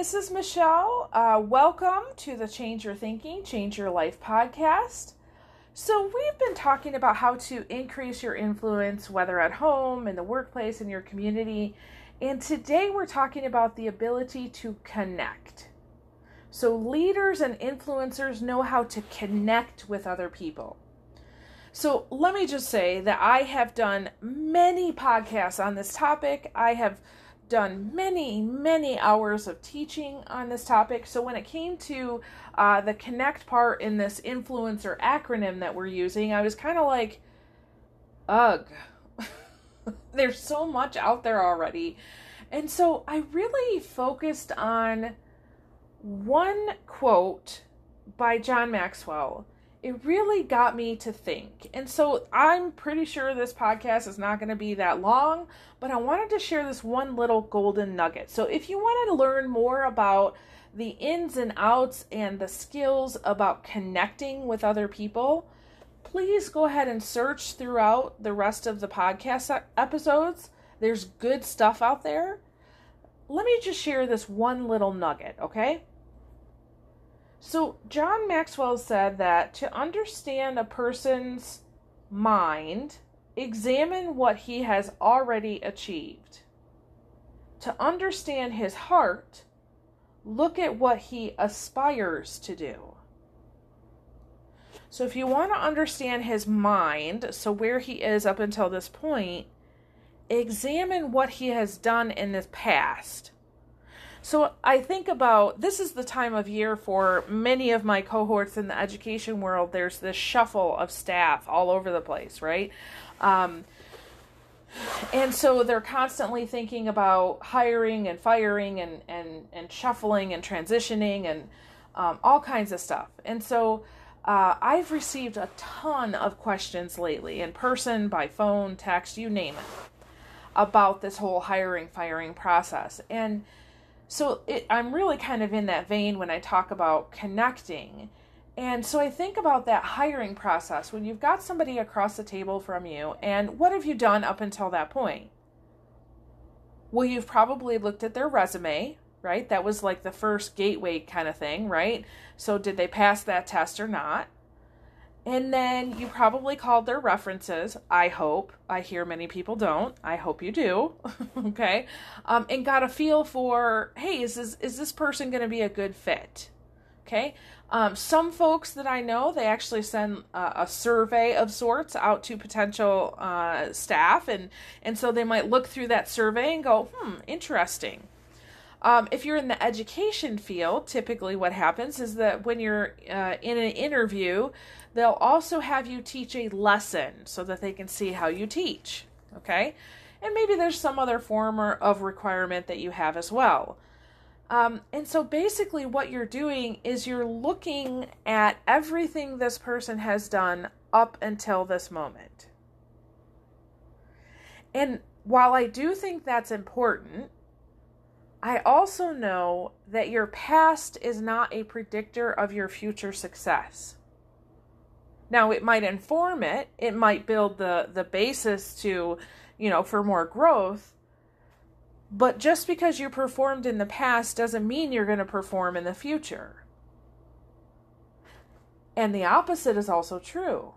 this is Michelle. Uh, welcome to the Change Your Thinking, Change Your Life podcast. So, we've been talking about how to increase your influence, whether at home, in the workplace, in your community. And today we're talking about the ability to connect. So, leaders and influencers know how to connect with other people. So, let me just say that I have done many podcasts on this topic. I have done many, many hours of teaching on this topic. So when it came to uh, the connect part in this influencer acronym that we're using, I was kind of like, ugh, there's so much out there already. And so I really focused on one quote by John Maxwell it really got me to think. And so I'm pretty sure this podcast is not going to be that long, but I wanted to share this one little golden nugget. So if you want to learn more about the ins and outs and the skills about connecting with other people, please go ahead and search throughout the rest of the podcast episodes. There's good stuff out there. Let me just share this one little nugget, okay? So, John Maxwell said that to understand a person's mind, examine what he has already achieved. To understand his heart, look at what he aspires to do. So, if you want to understand his mind, so where he is up until this point, examine what he has done in the past so I think about this is the time of year for many of my cohorts in the education world. There's this shuffle of staff all over the place, right? Um, and so they're constantly thinking about hiring and firing and and and shuffling and transitioning and um, all kinds of stuff. And so uh, I've received a ton of questions lately, in person, by phone, text, you name it, about this whole hiring firing process and so it, I'm really kind of in that vein when I talk about connecting. And so I think about that hiring process when you've got somebody across the table from you, and what have you done up until that point? Well, you've probably looked at their resume, right? That was like the first gateway kind of thing, right? So, did they pass that test or not? And then you probably called their references. I hope. I hear many people don't. I hope you do. okay. Um, and got a feel for, hey, is this is this person going to be a good fit? Okay. Um, some folks that I know, they actually send a survey of sorts out to potential uh, staff, and and so they might look through that survey and go, hmm, interesting. Um, if you're in the education field, typically what happens is that when you're uh, in an interview, they'll also have you teach a lesson so that they can see how you teach. Okay? And maybe there's some other form or, of requirement that you have as well. Um, and so basically, what you're doing is you're looking at everything this person has done up until this moment. And while I do think that's important, I also know that your past is not a predictor of your future success. Now, it might inform it, it might build the, the basis to, you know, for more growth. But just because you performed in the past doesn't mean you're going to perform in the future. And the opposite is also true.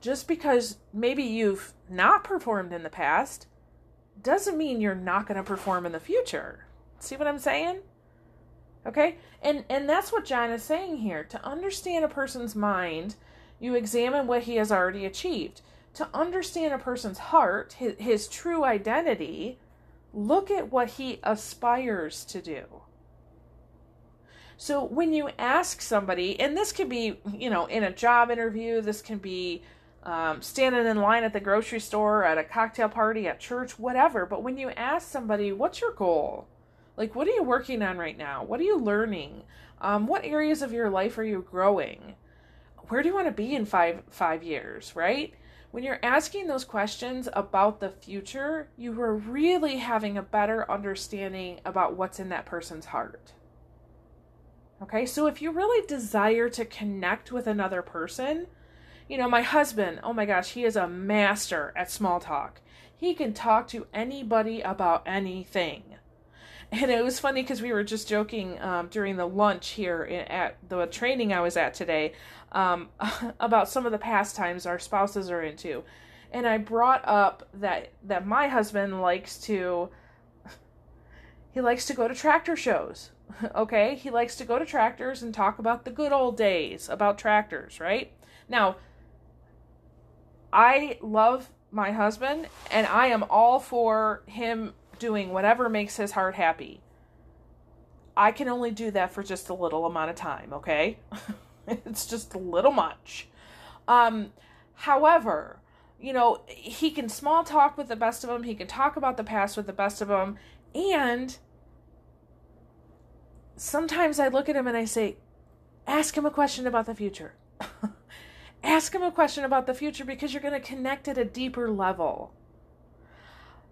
Just because maybe you've not performed in the past doesn't mean you're not going to perform in the future. See what I'm saying? Okay? And and that's what John is saying here. To understand a person's mind, you examine what he has already achieved. To understand a person's heart, his, his true identity, look at what he aspires to do. So when you ask somebody, and this could be, you know, in a job interview, this can be um, standing in line at the grocery store, at a cocktail party, at church, whatever. But when you ask somebody, what's your goal? Like, what are you working on right now? What are you learning? Um, what areas of your life are you growing? Where do you want to be in five five years? Right? When you're asking those questions about the future, you are really having a better understanding about what's in that person's heart. Okay, so if you really desire to connect with another person, you know, my husband, oh my gosh, he is a master at small talk. He can talk to anybody about anything. And it was funny because we were just joking um, during the lunch here at the training I was at today um, about some of the pastimes our spouses are into. And I brought up that that my husband likes to he likes to go to tractor shows. Okay? He likes to go to tractors and talk about the good old days about tractors, right? Now, I love my husband and I am all for him doing whatever makes his heart happy. I can only do that for just a little amount of time, okay? it's just a little much. Um, however, you know, he can small talk with the best of them, he can talk about the past with the best of them, and sometimes I look at him and I say, ask him a question about the future. ask him a question about the future because you're going to connect at a deeper level.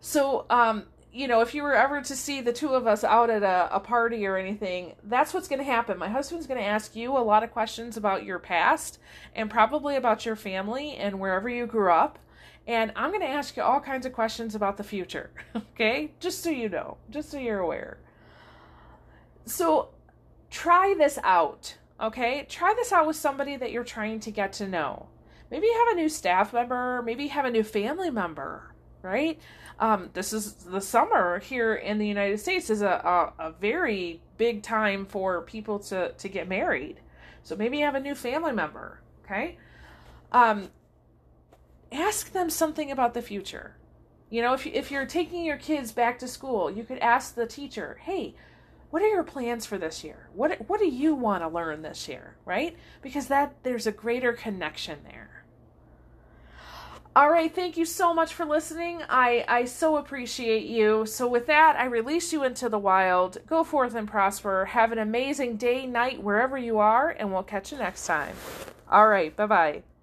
So, um, you know, if you were ever to see the two of us out at a, a party or anything, that's what's going to happen. My husband's going to ask you a lot of questions about your past and probably about your family and wherever you grew up. And I'm going to ask you all kinds of questions about the future, okay? Just so you know, just so you're aware. So try this out, okay? Try this out with somebody that you're trying to get to know. Maybe you have a new staff member, maybe you have a new family member, right? Um, this is the summer here in the United States is a, a, a very big time for people to, to get married. So maybe you have a new family member, okay? Um, ask them something about the future. You know, if, you, if you're taking your kids back to school, you could ask the teacher, hey, what are your plans for this year? What, what do you want to learn this year, right? Because that there's a greater connection there. All right, thank you so much for listening. I, I so appreciate you. So, with that, I release you into the wild. Go forth and prosper. Have an amazing day, night, wherever you are, and we'll catch you next time. All right, bye bye.